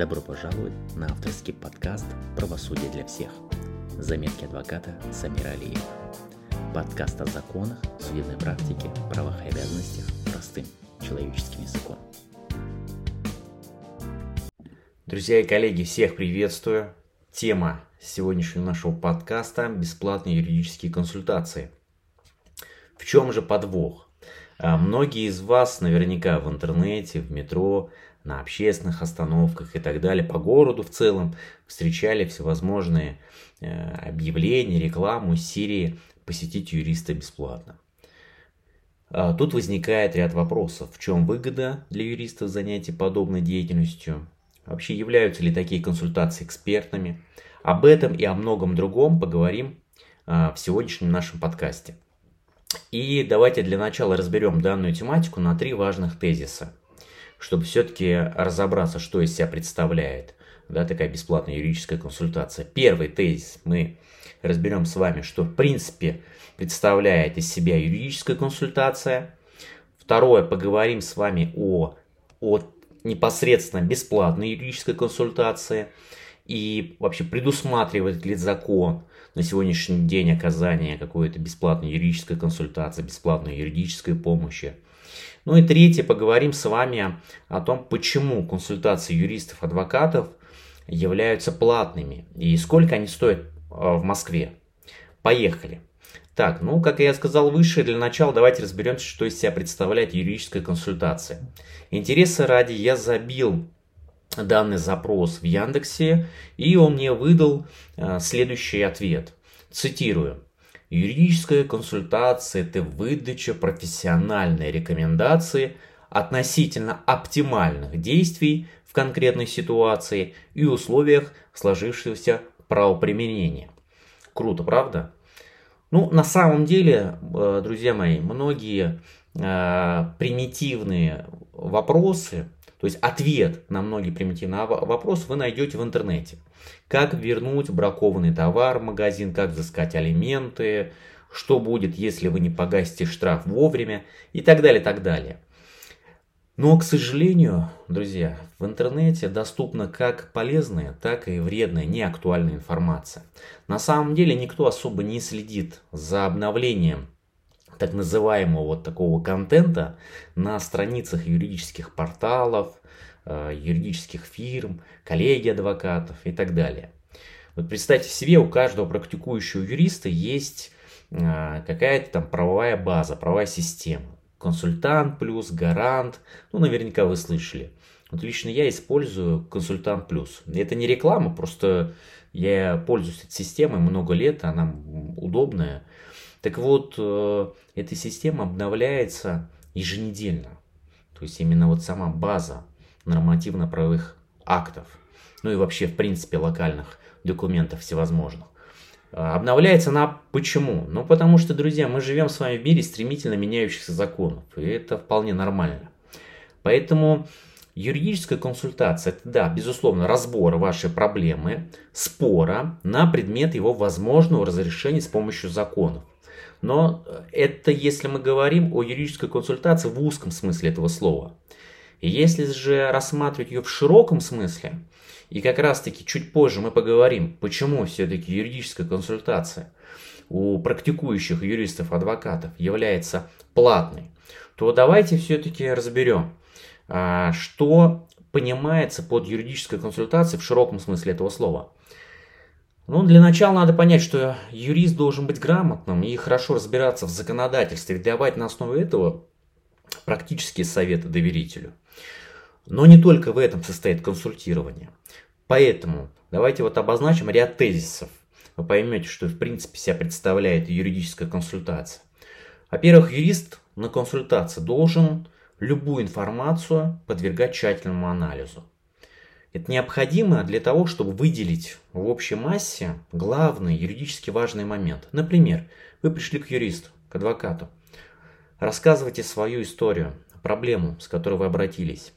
Добро пожаловать на авторский подкаст «Правосудие для всех». Заметки адвоката Самира Алиева. Подкаст о законах, судебной практике, правах и обязанностях простым человеческим языком. Друзья и коллеги, всех приветствую. Тема сегодняшнего нашего подкаста – бесплатные юридические консультации. В чем же подвох? А, многие из вас наверняка в интернете, в метро, на общественных остановках и так далее, по городу в целом встречали всевозможные э, объявления, рекламу из серии «Посетить юриста бесплатно». А, тут возникает ряд вопросов. В чем выгода для юристов занятия подобной деятельностью? Вообще являются ли такие консультации экспертными? Об этом и о многом другом поговорим а, в сегодняшнем нашем подкасте. И давайте для начала разберем данную тематику на три важных тезиса, чтобы все-таки разобраться, что из себя представляет да, такая бесплатная юридическая консультация. Первый тезис мы разберем с вами, что в принципе представляет из себя юридическая консультация. Второе, поговорим с вами о, о непосредственно бесплатной юридической консультации и вообще предусматривает ли закон на сегодняшний день оказание какой-то бесплатной юридической консультации, бесплатной юридической помощи. Ну и третье, поговорим с вами о том, почему консультации юристов, адвокатов являются платными и сколько они стоят а, в Москве. Поехали. Так, ну, как я сказал выше, для начала давайте разберемся, что из себя представляет юридическая консультация. Интереса ради я забил данный запрос в Яндексе, и он мне выдал э, следующий ответ. Цитирую. Юридическая консультация – это выдача профессиональной рекомендации относительно оптимальных действий в конкретной ситуации и условиях сложившегося правоприменения. Круто, правда? Ну, на самом деле, э, друзья мои, многие э, примитивные вопросы то есть ответ на многие примитивные вопросы вы найдете в интернете. Как вернуть бракованный товар в магазин, как взыскать алименты, что будет, если вы не погасите штраф вовремя и так далее, так далее. Но, к сожалению, друзья, в интернете доступна как полезная, так и вредная, неактуальная информация. На самом деле никто особо не следит за обновлением так называемого вот такого контента на страницах юридических порталов, э, юридических фирм, коллеги адвокатов и так далее. Вот представьте себе, у каждого практикующего юриста есть э, какая-то там правовая база, правовая система. Консультант плюс, гарант, ну наверняка вы слышали. Вот лично я использую консультант плюс. Это не реклама, просто я пользуюсь этой системой много лет, она удобная. Так вот, э, эта система обновляется еженедельно. То есть именно вот сама база нормативно-правовых актов, ну и вообще, в принципе, локальных документов всевозможных. А, обновляется она почему? Ну, потому что, друзья, мы живем с вами в мире стремительно меняющихся законов, и это вполне нормально. Поэтому юридическая консультация – это, да, безусловно, разбор вашей проблемы, спора на предмет его возможного разрешения с помощью законов. Но это если мы говорим о юридической консультации в узком смысле этого слова. Если же рассматривать ее в широком смысле, и как раз таки чуть позже мы поговорим, почему все-таки юридическая консультация у практикующих юристов-адвокатов является платной, то давайте все-таки разберем, а, что понимается под юридической консультацией в широком смысле этого слова. Ну, для начала надо понять, что юрист должен быть грамотным и хорошо разбираться в законодательстве, давать на основе этого практические советы доверителю. Но не только в этом состоит консультирование. Поэтому давайте вот обозначим ряд тезисов. Вы поймете, что в принципе себя представляет юридическая консультация. Во-первых, юрист на консультации должен любую информацию подвергать тщательному анализу. Это необходимо для того, чтобы выделить в общей массе главный юридически важный момент. Например, вы пришли к юристу, к адвокату. Рассказывайте свою историю, проблему, с которой вы обратились.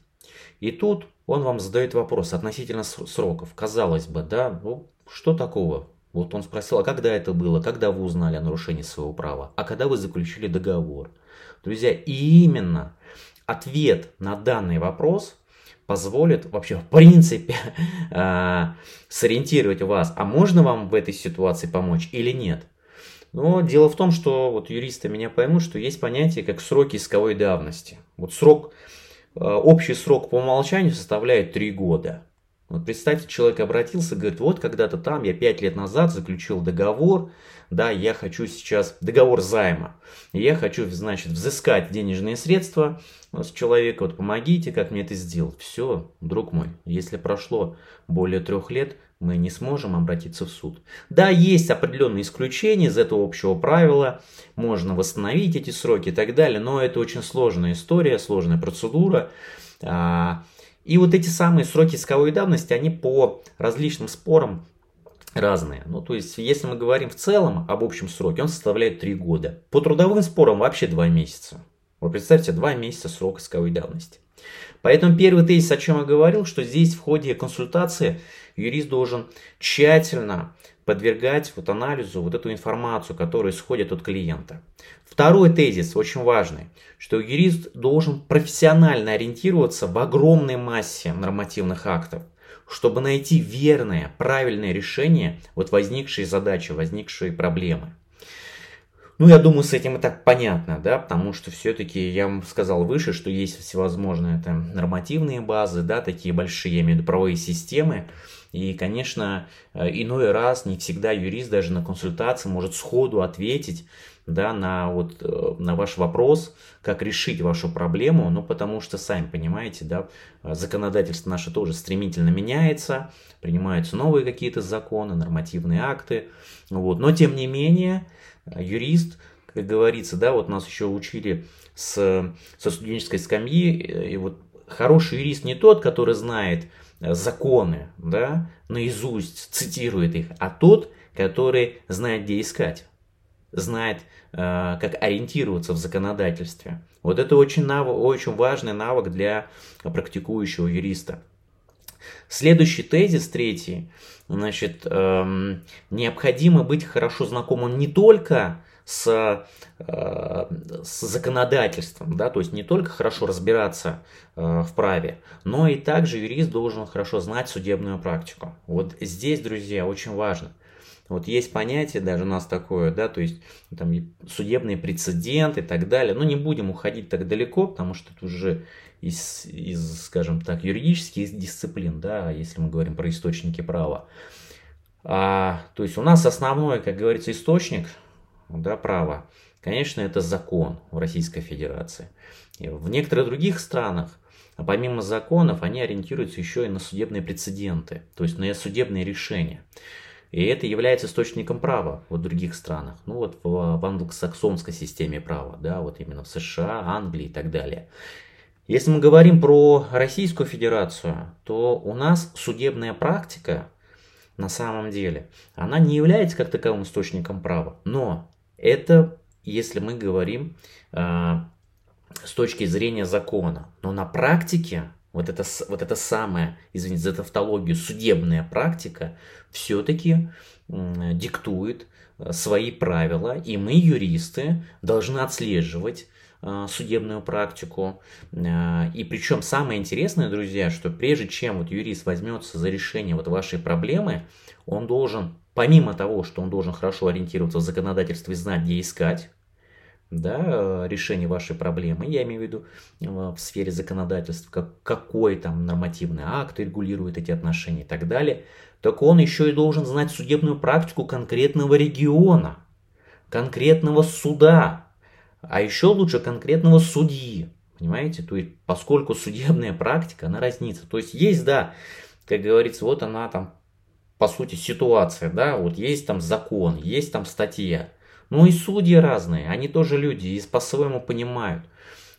И тут он вам задает вопрос относительно сроков. Казалось бы, да, ну что такого? Вот он спросил, а когда это было, когда вы узнали о нарушении своего права, а когда вы заключили договор. Друзья, и именно ответ на данный вопрос позволит вообще в принципе а, сориентировать вас, а можно вам в этой ситуации помочь или нет. Но дело в том, что вот юристы меня поймут, что есть понятие как сроки исковой давности. Вот срок, а, общий срок по умолчанию составляет 3 года. Вот представьте, человек обратился, говорит, вот когда-то там я 5 лет назад заключил договор, да, я хочу сейчас договор займа, я хочу, значит, взыскать денежные средства с человека, вот помогите, как мне это сделать. Все, друг мой, если прошло более трех лет, мы не сможем обратиться в суд. Да, есть определенные исключения из этого общего правила, можно восстановить эти сроки и так далее, но это очень сложная история, сложная процедура. И вот эти самые сроки исковой давности, они по различным спорам разные. Ну, то есть, если мы говорим в целом об общем сроке, он составляет 3 года. По трудовым спорам вообще 2 месяца. Вы представьте, 2 месяца срок исковой давности. Поэтому первый тезис, о чем я говорил, что здесь в ходе консультации юрист должен тщательно подвергать вот анализу вот эту информацию, которая исходит от клиента. Второй тезис, очень важный, что юрист должен профессионально ориентироваться в огромной массе нормативных актов чтобы найти верное, правильное решение вот возникшей задачи, возникшей проблемы. Ну, я думаю, с этим и так понятно, да, потому что все-таки я вам сказал выше, что есть всевозможные там нормативные базы, да, такие большие, я имею в виду правовые системы, и, конечно, э, иной раз не всегда юрист даже на консультации может сходу ответить да, на, вот, э, на ваш вопрос, как решить вашу проблему, ну, потому что, сами понимаете, да, законодательство наше тоже стремительно меняется, принимаются новые какие-то законы, нормативные акты, вот, но, тем не менее, юрист, как говорится, да, вот нас еще учили с, со студенческой скамьи, и вот хороший юрист не тот, который знает законы, да, наизусть, цитирует их, а тот, который знает, где искать знает, э, как ориентироваться в законодательстве. Вот это очень, навык, очень важный навык для практикующего юриста. Следующий тезис, третий, значит, эм, необходимо быть хорошо знакомым не только с, э, с законодательством, да, то есть не только хорошо разбираться э, в праве, но и также юрист должен хорошо знать судебную практику. Вот здесь, друзья, очень важно – вот есть понятие даже у нас такое, да, то есть там судебный прецедент и так далее. Но не будем уходить так далеко, потому что это уже из, из скажем так, юридических дисциплин, да, если мы говорим про источники права. А, то есть у нас основной, как говорится, источник да, права, конечно, это закон в Российской Федерации. В некоторых других странах помимо законов, они ориентируются еще и на судебные прецеденты, то есть на судебные решения. И это является источником права в других странах. Ну вот в, в англосаксонской системе права, да, вот именно в США, Англии и так далее. Если мы говорим про Российскую Федерацию, то у нас судебная практика на самом деле, она не является как таковым источником права. Но это, если мы говорим э, с точки зрения закона. Но на практике вот это, вот это самое, извините за тавтологию, судебная практика все-таки диктует э, свои правила, и мы, юристы, должны отслеживать э, судебную практику. И причем самое интересное, друзья, что прежде чем вот юрист возьмется за решение вот вашей проблемы, он должен, помимо того, что он должен хорошо ориентироваться в законодательстве знать, где искать, да, решение вашей проблемы, я имею в виду э, в сфере законодательства, как, какой там нормативный акт регулирует эти отношения и так далее, так он еще и должен знать судебную практику конкретного региона, конкретного суда, а еще лучше конкретного судьи. Понимаете? То есть, поскольку судебная практика, она разнится. То есть, есть, да, как говорится, вот она там, по сути, ситуация, да, вот есть там закон, есть там статья. Ну и судьи разные, они тоже люди и по-своему понимают.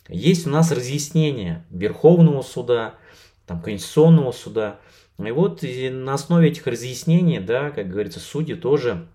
Есть у нас разъяснения Верховного суда, там, Конституционного суда. И вот и на основе этих разъяснений, да, как говорится, судьи тоже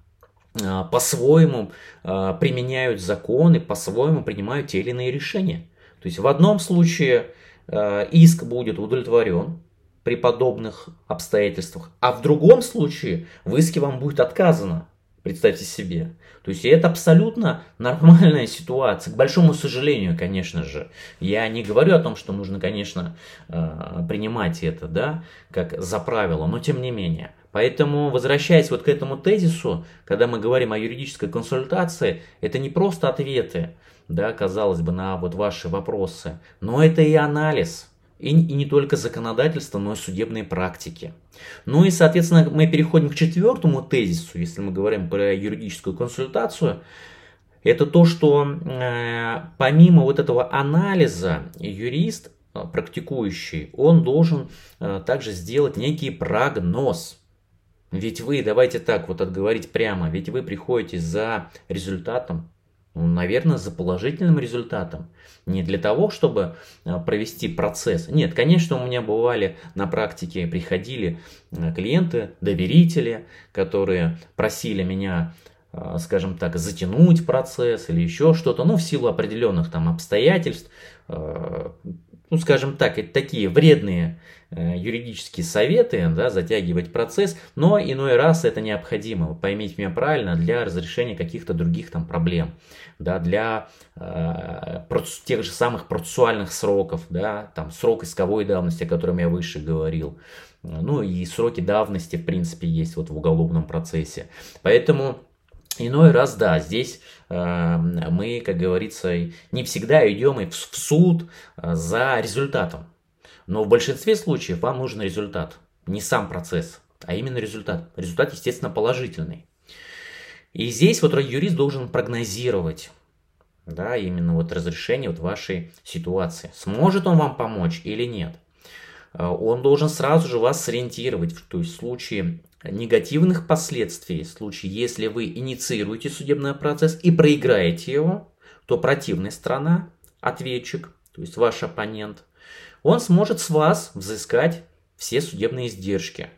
а, по-своему а, применяют законы, по-своему принимают те или иные решения. То есть в одном случае а, иск будет удовлетворен при подобных обстоятельствах, а в другом случае в иске вам будет отказано. Представьте себе. То есть это абсолютно нормальная ситуация. К большому сожалению, конечно же. Я не говорю о том, что нужно, конечно, э, принимать это, да, как за правило, но тем не менее. Поэтому, возвращаясь вот к этому тезису, когда мы говорим о юридической консультации, это не просто ответы, да, казалось бы, на вот ваши вопросы, но это и анализ, и, и не только законодательство, но и судебные практики. Ну и, соответственно, мы переходим к четвертому тезису, если мы говорим про юридическую консультацию. Это то, что э, помимо вот этого анализа юрист, э, практикующий, он должен э, также сделать некий прогноз. Ведь вы, давайте так вот отговорить прямо, ведь вы приходите за результатом, наверное, за положительным результатом. Не для того, чтобы а, провести процесс. Нет, конечно, у меня бывали на практике, приходили а, клиенты, доверители, которые просили меня, скажем так, затянуть процесс или еще что-то, ну, в силу определенных там обстоятельств, ну, скажем так, это такие вредные э, юридические советы, да, затягивать процесс, но иной раз это необходимо, поймите меня правильно, для разрешения каких-то других там проблем, да, для э, тех же самых процессуальных сроков, да, там срок исковой давности, о котором я выше говорил, ну и сроки давности, в принципе, есть вот в уголовном процессе. Поэтому Иной раз, да, здесь э, мы, как говорится, не всегда идем в, в суд э, за результатом. Но в большинстве случаев вам нужен результат. Не сам процесс, а именно результат. Результат, естественно, положительный. И здесь вот юрист должен прогнозировать, да, именно вот разрешение вот вашей ситуации. Сможет он вам помочь или нет. Э, он должен сразу же вас сориентировать, то есть в случае негативных последствий, в случае, если вы инициируете судебный процесс и проиграете его, то противная сторона, ответчик, то есть ваш оппонент, он сможет с вас взыскать все судебные издержки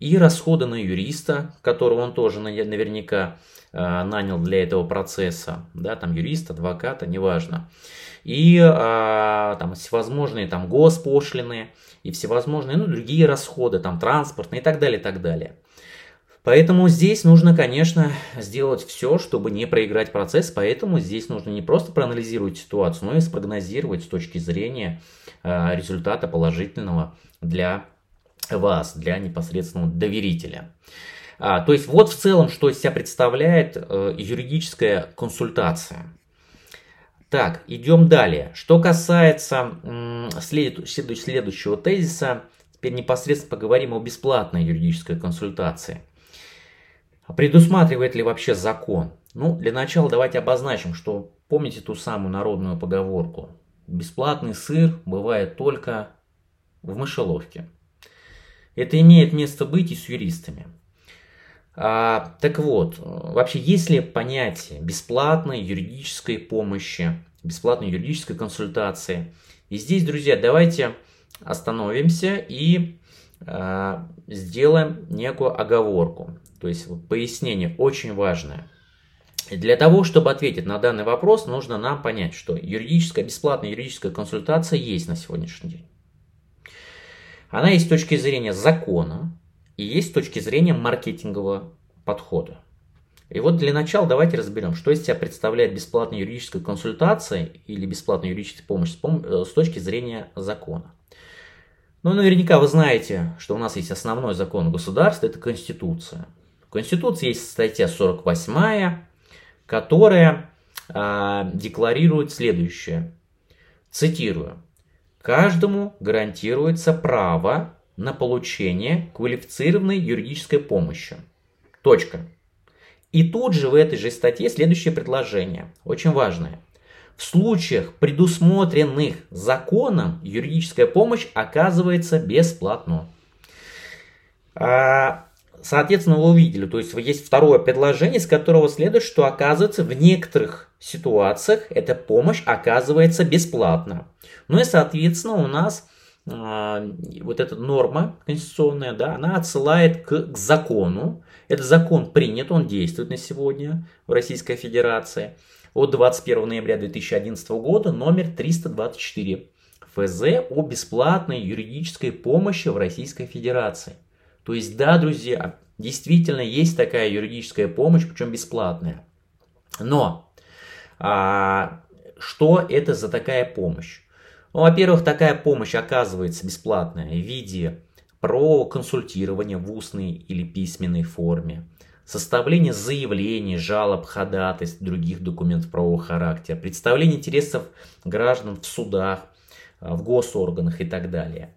и расходы на юриста, которого он тоже наверняка э, нанял для этого процесса, да, там юрист, адвоката, неважно, и э, там всевозможные там госпошлины, и всевозможные, ну, другие расходы, там, транспортные и так далее, и так далее. Поэтому здесь нужно, конечно, сделать все, чтобы не проиграть процесс, поэтому здесь нужно не просто проанализировать ситуацию, но и спрогнозировать с точки зрения э, результата положительного для вас, для непосредственного доверителя. А, то есть вот в целом, что из себя представляет э, юридическая консультация. Так, идем далее. Что касается след, следующего тезиса, теперь непосредственно поговорим о бесплатной юридической консультации. Предусматривает ли вообще закон? Ну, для начала давайте обозначим, что помните ту самую народную поговорку. Бесплатный сыр бывает только в мышеловке. Это имеет место быть и с юристами. А, так вот, вообще есть ли понятие бесплатной юридической помощи, бесплатной юридической консультации? И здесь, друзья, давайте остановимся и а, сделаем некую оговорку. То есть пояснение очень важное. Для того, чтобы ответить на данный вопрос, нужно нам понять, что юридическая, бесплатная юридическая консультация есть на сегодняшний день. Она есть с точки зрения закона, и есть с точки зрения маркетингового подхода. И вот для начала давайте разберем, что из себя представляет бесплатная юридическая консультация или бесплатная юридическая помощь э, с точки зрения закона. Ну, наверняка вы знаете, что у нас есть основной закон государства, это Конституция. В Конституции есть статья 48, которая э, декларирует следующее. Цитирую. Каждому гарантируется право на получение квалифицированной юридической помощи. Точка. И тут же в этой же статье следующее предложение, очень важное. В случаях, предусмотренных законом, юридическая помощь оказывается бесплатно. А, соответственно, вы увидели, то есть есть второе предложение, из которого следует, что оказывается в некоторых ситуациях эта помощь оказывается бесплатно. Ну и, соответственно, у нас а, вот эта норма конституционная, да, она отсылает к, к закону. Этот закон принят, он действует на сегодня в Российской Федерации от 21 ноября 2011 года, номер 324 ФЗ о бесплатной юридической помощи в Российской Федерации. То есть, да, друзья, действительно есть такая юридическая помощь, причем бесплатная. Но а, что это за такая помощь? Ну, во-первых, такая помощь оказывается бесплатная в виде про консультирование в устной или письменной форме, составление заявлений, жалоб, ходатайств, других документов правового характера, представление интересов граждан в судах, а, в госорганах и так далее.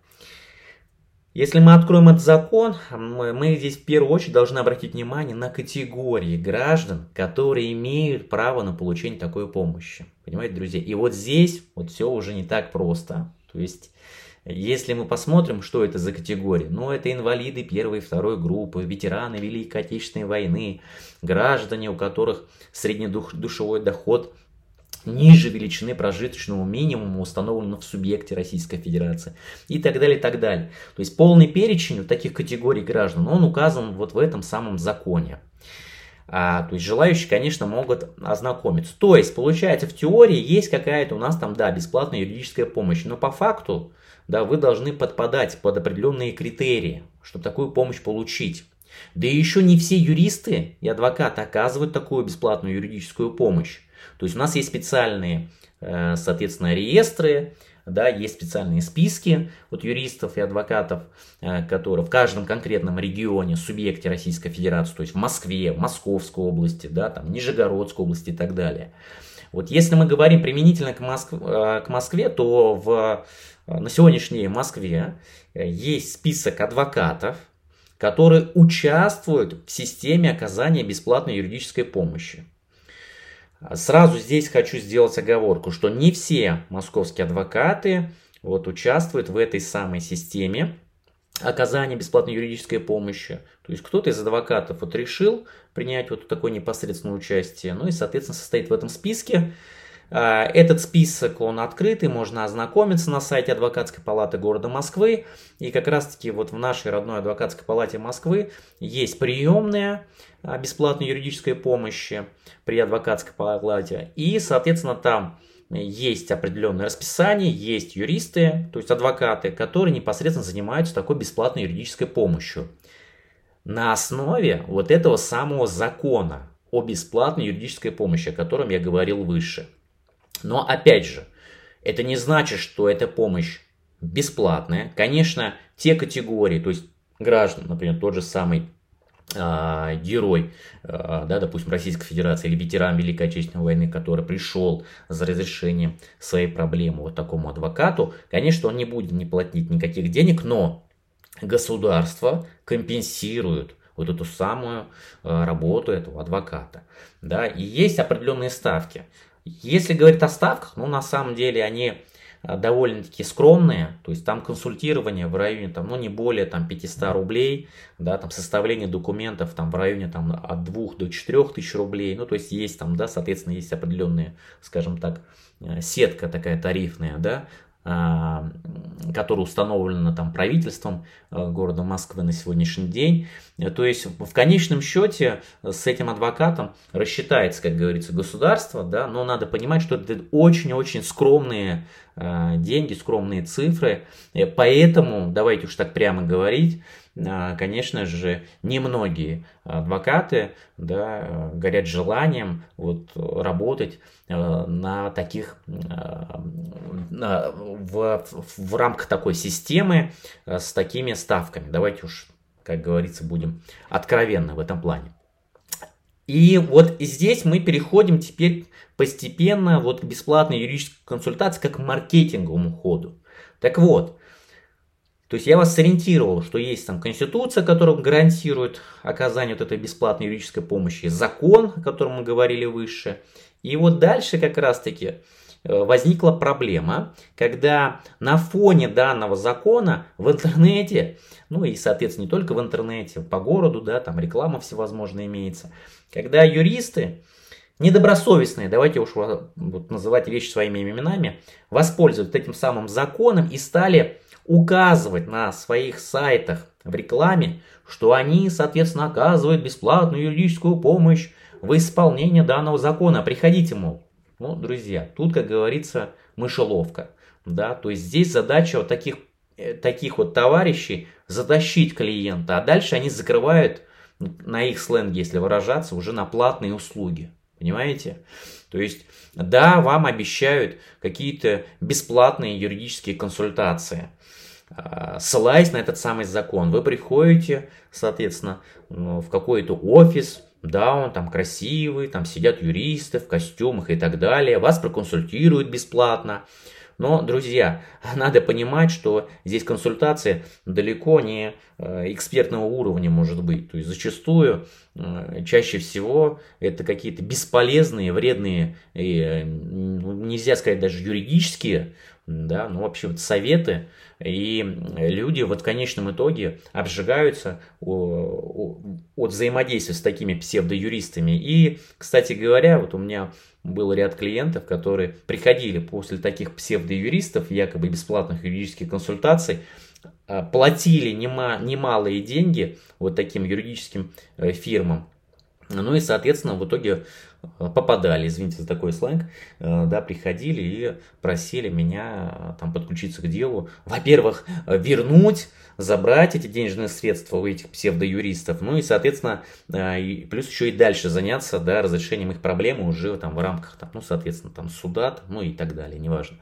Если мы откроем этот закон, мы, здесь в первую очередь должны обратить внимание на категории граждан, которые имеют право на получение такой помощи. Понимаете, друзья? И вот здесь вот все уже не так просто. То есть, если мы посмотрим, что это за категории, ну, это инвалиды первой и второй группы, ветераны Великой Отечественной войны, граждане, у которых среднедушевой доход ниже величины прожиточного минимума, установленного в субъекте Российской Федерации и так далее, и так далее. То есть полный перечень вот таких категорий граждан, он указан вот в этом самом законе. А, то есть желающие, конечно, могут ознакомиться. То есть, получается, в теории есть какая-то у нас там, да, бесплатная юридическая помощь, но по факту, да, вы должны подпадать под определенные критерии, чтобы такую помощь получить. Да и еще не все юристы и адвокаты оказывают такую бесплатную юридическую помощь. То есть у нас есть специальные, э, соответственно, реестры, да, есть специальные списки вот юристов и адвокатов, э, которые в каждом конкретном регионе, субъекте Российской Федерации, то есть в Москве, в Московской области, да, там, Нижегородской области и так далее. Вот если мы говорим применительно к, Моск... Э, к Москве, то в... на сегодняшней Москве есть список адвокатов, которые участвуют в системе оказания бесплатной юридической помощи. Сразу здесь хочу сделать оговорку, что не все московские адвокаты вот, участвуют в этой самой системе оказания бесплатной юридической помощи. То есть кто-то из адвокатов вот решил принять вот такое непосредственное участие, ну и, соответственно, состоит в этом списке. А, этот список, он открытый, можно ознакомиться на сайте Адвокатской палаты города Москвы. И как раз-таки вот в нашей родной Адвокатской палате Москвы есть приемная бесплатной юридической помощи при Адвокатской палате. И, соответственно, там есть определенное расписание, есть юристы, то есть адвокаты, которые непосредственно занимаются такой бесплатной юридической помощью. На основе вот этого самого закона о бесплатной юридической помощи, о котором я говорил выше – но опять же, это не значит, что эта помощь бесплатная. Конечно, те категории, то есть граждан, например, тот же самый э, герой, э, да, допустим, Российской Федерации или ветеран Великой Отечественной войны, который пришел за разрешением своей проблемы вот такому адвокату, конечно, он не будет не платить никаких денег, но государство компенсирует вот эту самую э, работу этого адвоката. Да, и есть определенные ставки. Если говорить о ставках, ну на самом деле они а, довольно-таки скромные, то есть там консультирование в районе там, ну не более там 500 рублей, да, там составление документов там в районе там от 2 до 4 тысяч рублей, ну то есть есть там, да, соответственно есть определенные, скажем так, э, сетка такая тарифная, да, которая установлена там правительством э, города Москвы на сегодняшний день. То есть в конечном счете с этим адвокатом рассчитается, как говорится, государство, да, но надо понимать, что это очень-очень скромные э, деньги, скромные цифры. Э, поэтому, давайте уж так прямо говорить, а, конечно же, немногие адвокаты да, горят желанием вот, работать а, на таких, а, в, в рамках такой системы с такими ставками. Давайте уж, как говорится, будем откровенны в этом плане. И вот здесь мы переходим теперь постепенно вот к бесплатной юридической консультации как к маркетинговому ходу. Так вот, то есть я вас сориентировал, что есть там конституция, которая гарантирует оказание вот этой бесплатной юридической помощи, закон, о котором мы говорили выше. И вот дальше как раз-таки э, возникла проблема, когда на фоне данного закона в интернете, ну и, соответственно, не только в интернете, по городу, да, там реклама всевозможная имеется, когда юристы, недобросовестные, давайте уж называть вещи своими именами, воспользовались этим самым законом и стали указывать на своих сайтах в рекламе, что они, соответственно, оказывают бесплатную юридическую помощь в исполнении данного закона. Приходите, мол. Ну, друзья, тут, как говорится, мышеловка. Да? То есть здесь задача вот таких, э, таких вот товарищей затащить клиента, а дальше они закрывают на их сленге, если выражаться, уже на платные услуги. Понимаете? То есть, да, вам обещают какие-то бесплатные юридические консультации. А, ссылаясь на этот самый закон, вы приходите, соответственно, ну, в какой-то офис, да, он там красивый, там сидят юристы в костюмах и так далее, вас проконсультируют бесплатно. Но, друзья, надо понимать, что здесь консультация далеко не э, экспертного уровня может быть. То есть зачастую, э, чаще всего, это какие-то бесполезные, вредные, э, нельзя сказать даже юридические, да, ну вообще вот советы, и люди вот в конечном итоге обжигаются от взаимодействия с такими псевдоюристами. И, кстати говоря, вот у меня был ряд клиентов, которые приходили после таких псевдоюристов, якобы бесплатных юридических консультаций, а, платили немалые деньги вот таким юридическим э, фирмам. Ну и, соответственно, в итоге попадали, извините за такой сленг, э, да, приходили и просили меня там подключиться к делу. Во-первых, вернуть забрать эти денежные средства у этих псевдоюристов, ну и, соответственно, э, плюс еще и дальше заняться, да, разрешением их проблемы уже там в рамках, там, ну, соответственно, там суда, ну и так далее, неважно.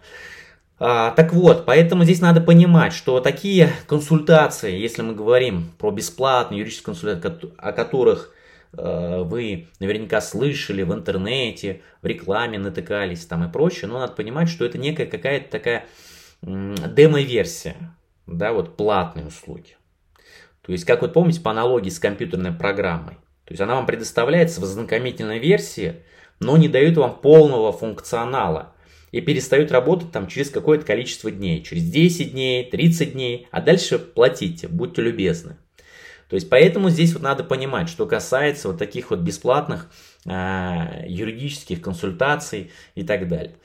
А, так вот, поэтому здесь надо понимать, что такие консультации, если мы говорим про бесплатные юридические консультации, о которых э, вы наверняка слышали в интернете, в рекламе натыкались там и прочее, но надо понимать, что это некая какая-то такая демо-версия да, вот платные услуги. То есть, как вы помните, по аналогии с компьютерной программой. То есть, она вам предоставляется в ознакомительной версии, но не дает вам полного функционала. И перестает работать там через какое-то количество дней. Через 10 дней, 30 дней. А дальше платите, будьте любезны. То есть, поэтому здесь вот надо понимать, что касается вот таких вот бесплатных э, юридических консультаций и так далее.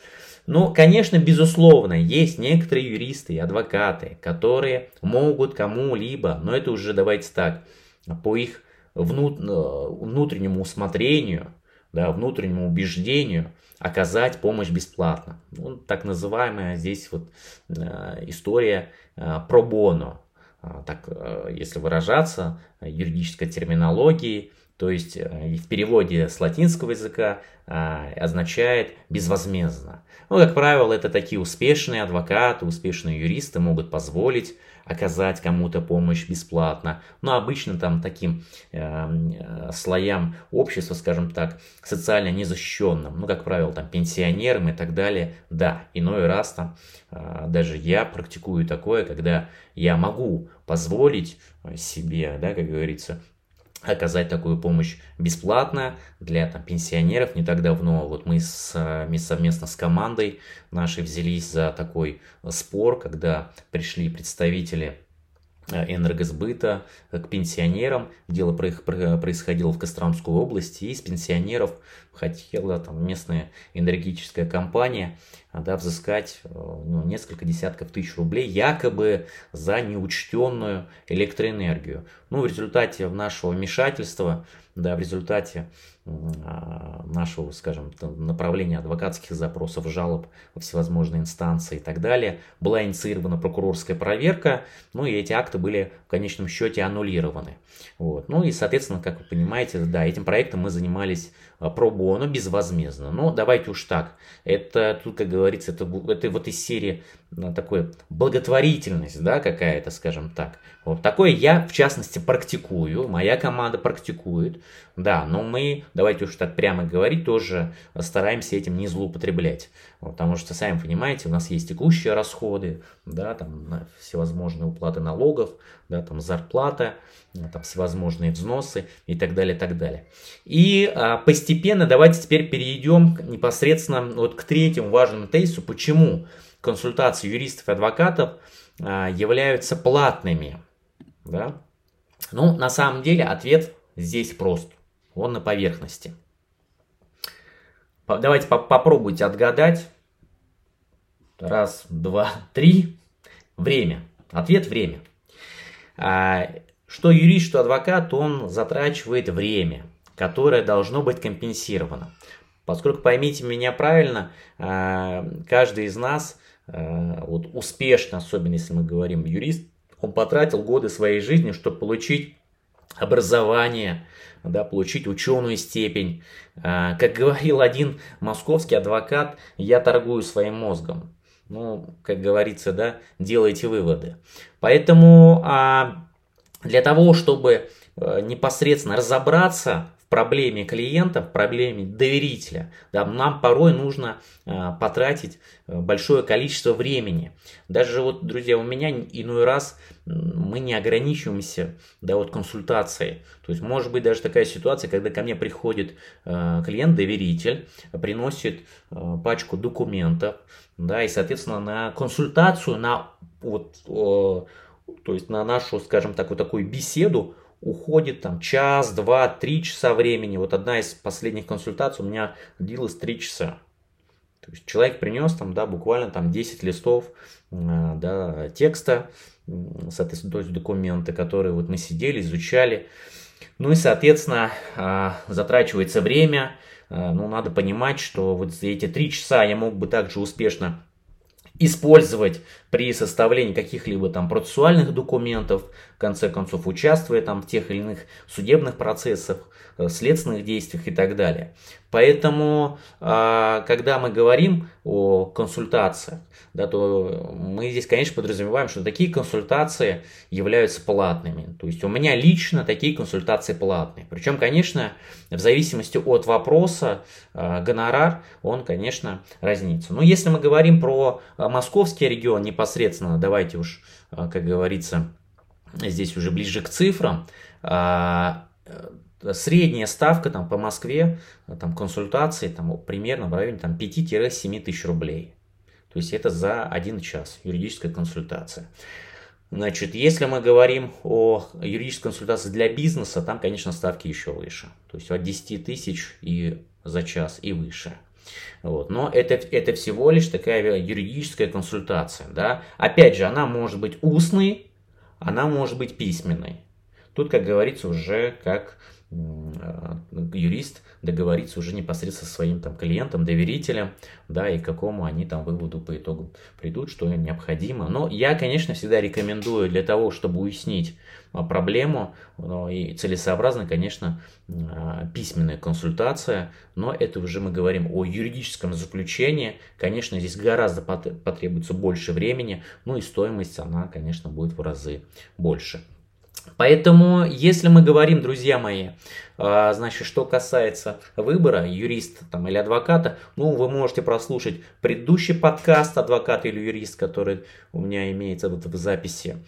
Ну, конечно, безусловно, есть некоторые юристы и адвокаты, которые могут кому-либо, но это уже давайте так, по их внутреннему усмотрению, да, внутреннему убеждению оказать помощь бесплатно. Ну, так называемая здесь вот э, история э, про боно. А, так, э, если выражаться юридической терминологией, то есть э, в переводе с латинского языка а, означает безвозмездно. Ну, как правило, это такие успешные адвокаты, успешные юристы могут позволить оказать кому-то помощь бесплатно. Но обычно там таким э, э, слоям общества, скажем так, социально незащищенным, ну, как правило, там пенсионерам и так далее, да, иной раз там э, даже я практикую такое, когда я могу позволить себе, да, как говорится, оказать такую помощь бесплатно для там, пенсионеров. Не так давно вот мы, с, мы совместно с командой нашей взялись за такой спор, когда пришли представители э, энергосбыта к пенсионерам. Дело происходило в Костромской области, и из пенсионеров хотела там местная энергетическая компания да, взыскать э, ну, несколько десятков тысяч рублей якобы за неучтенную электроэнергию. Ну, в результате нашего вмешательства, да, в результате а, нашего, скажем, направления адвокатских запросов, жалоб во всевозможные инстанции и так далее, была инициирована прокурорская проверка, ну и эти акты были в конечном счете аннулированы. Вот. Ну и, соответственно, как вы понимаете, да, этим проектом мы занимались а, про боно безвозмездно. Но давайте уж так. Это тут, как говорится, это, это вот из серии такой благотворительность, да, какая-то, скажем так. Вот такое я, в частности, практикую, моя команда практикует, да, но мы, давайте уж так прямо говорить, тоже стараемся этим не злоупотреблять. Вот, потому что, сами понимаете, у нас есть текущие расходы, да, там всевозможные уплаты налогов, да, там зарплата, там всевозможные взносы и так далее, так далее. И а, постепенно давайте теперь перейдем непосредственно вот к третьему важному тезису, почему консультации юристов и адвокатов а, являются платными. Да? Ну, на самом деле ответ здесь прост, он на поверхности. Давайте по попробуйте отгадать. Раз, два, три. Время. Ответ время. А, что юрист, что адвокат, он затрачивает время, которое должно быть компенсировано. Поскольку, поймите меня правильно, а, каждый из нас вот успешно, особенно если мы говорим юрист, он потратил годы своей жизни, чтобы получить образование, да, получить ученую степень. А, как говорил один московский адвокат, я торгую своим мозгом. Ну, как говорится, да, делайте выводы. Поэтому а, для того, чтобы а, непосредственно разобраться проблеме клиента, в проблеме доверителя, да, нам порой нужно э, потратить большое количество времени. Даже вот, друзья, у меня иной раз мы не ограничиваемся да, вот консультацией. То есть может быть даже такая ситуация, когда ко мне приходит э, клиент-доверитель, приносит э, пачку документов, да, и, соответственно, на консультацию, на вот, э, то есть на нашу, скажем так, вот такую беседу уходит там час, два, три часа времени. Вот одна из последних консультаций у меня длилась три часа. То есть человек принес там, да, буквально там 10 листов да, текста, соответственно, то есть документы, которые вот мы сидели, изучали. Ну и, соответственно, э, затрачивается время. Э, ну, надо понимать, что вот за эти три часа я мог бы также успешно использовать при составлении каких-либо там процессуальных документов, в конце концов участвуя там в тех или иных судебных процессах, э, следственных действиях и так далее. Поэтому, а, когда мы говорим о консультациях, да, то мы здесь, конечно, подразумеваем, что такие консультации являются платными. То есть у меня лично такие консультации платные. Причем, конечно, в зависимости от вопроса, а, гонорар, он, конечно, разнится. Но если мы говорим про а, московский регион непосредственно, давайте уж, как говорится, здесь уже ближе к цифрам, средняя ставка там, по Москве, там, консультации там, примерно в районе там, 5-7 тысяч рублей. То есть это за один час юридическая консультация. Значит, если мы говорим о юридической консультации для бизнеса, там, конечно, ставки еще выше. То есть от 10 тысяч и за час и выше. Вот. Но это, это всего лишь такая юридическая консультация. Да? Опять же, она может быть устной, она может быть письменной. Тут, как говорится, уже как Э, юрист договориться уже непосредственно со своим там клиентом, доверителем, да, и к какому они там выводу по итогу придут, что им необходимо. Но я, конечно, всегда рекомендую для того, чтобы уяснить а, проблему, ну, и целесообразно, конечно, а, письменная консультация, но это уже мы говорим о юридическом заключении, конечно, здесь гораздо потребуется больше времени, ну и стоимость, она, конечно, будет в разы больше. Поэтому, если мы говорим, друзья мои, а, значит, что касается выбора юриста там, или адвоката, ну, вы можете прослушать предыдущий подкаст «Адвокат или юрист», который у меня имеется вот в записи.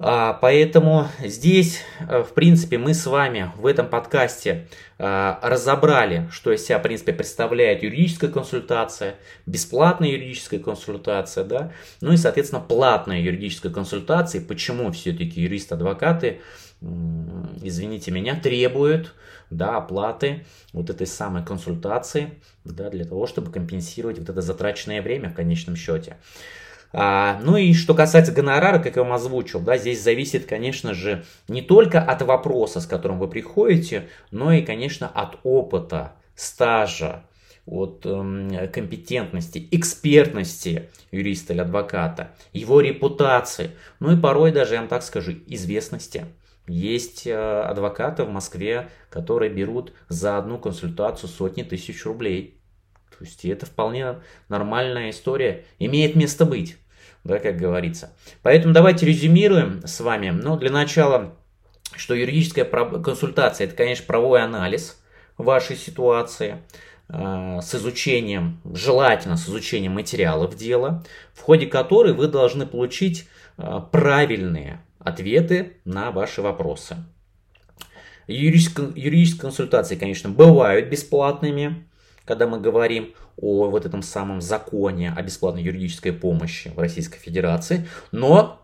А, поэтому здесь, э, в принципе, мы с вами в этом подкасте а, разобрали, что из себя, в принципе, представляет юридическая консультация, бесплатная юридическая консультация, да, ну и, соответственно, платная юридическая консультация, почему все-таки юристы-адвокаты, извините меня, требуют да, оплаты вот этой самой консультации, да, для того, чтобы компенсировать вот это затраченное время в конечном счете. А, ну и что касается гонорара, как я вам озвучил, да, здесь зависит, конечно же, не только от вопроса, с которым вы приходите, но и, конечно, от опыта, стажа, от э, компетентности, экспертности юриста или адвоката, его репутации, ну и порой даже, я вам так скажу, известности. Есть э, адвокаты в Москве, которые берут за одну консультацию сотни тысяч рублей. То есть это вполне нормальная история, имеет место быть да, как говорится. Поэтому давайте резюмируем с вами. Ну, для начала, что юридическая консультация, это, конечно, правовой анализ вашей ситуации э, с изучением, желательно с изучением материалов дела, в ходе которой вы должны получить э, правильные ответы на ваши вопросы. Юридические, юридические консультации, конечно, бывают бесплатными, когда мы говорим о вот этом самом законе о бесплатной юридической помощи в Российской Федерации, но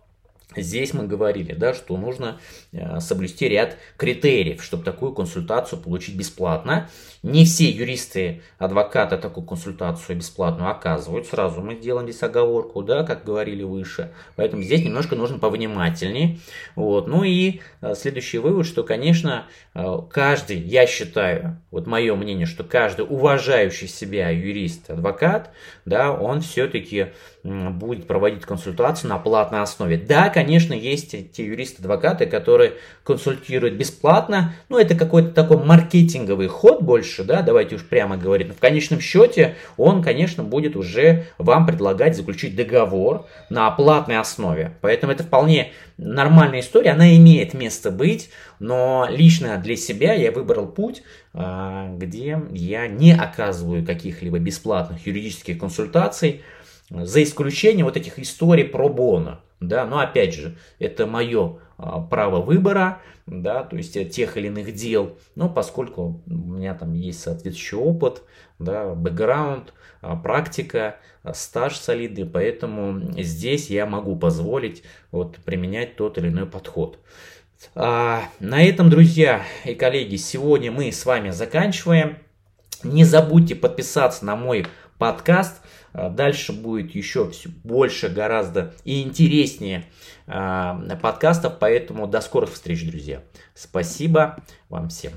Здесь мы говорили, да, что нужно э, соблюсти ряд критериев, чтобы такую консультацию получить бесплатно. Не все юристы, адвокаты такую консультацию бесплатную оказывают. Сразу мы делаем здесь оговорку, да, как говорили выше. Поэтому здесь немножко нужно повнимательнее. Вот. Ну и э, следующий вывод, что, конечно, э, каждый, я считаю, вот мое мнение, что каждый уважающий себя юрист, адвокат, да, он все-таки будет проводить консультацию на платной основе. Да, конечно, есть те юристы-адвокаты, которые консультируют бесплатно, но это какой-то такой маркетинговый ход больше, да, давайте уж прямо говорить. Но в конечном счете он, конечно, будет уже вам предлагать заключить договор на платной основе. Поэтому это вполне нормальная история, она имеет место быть, но лично для себя я выбрал путь, а, где я не оказываю каких-либо бесплатных юридических консультаций, за исключением вот этих историй про бона. Да, но опять же, это мое а, право выбора, да, то есть тех или иных дел, но поскольку у меня там есть соответствующий опыт, да, бэкграунд, а, практика, стаж солидный, поэтому здесь я могу позволить вот применять тот или иной подход. А, на этом, друзья и коллеги, сегодня мы с вами заканчиваем. Не забудьте подписаться на мой подкаст. А, дальше будет еще больше, гораздо и интереснее а, подкастов, поэтому до скорых встреч, друзья. Спасибо вам всем.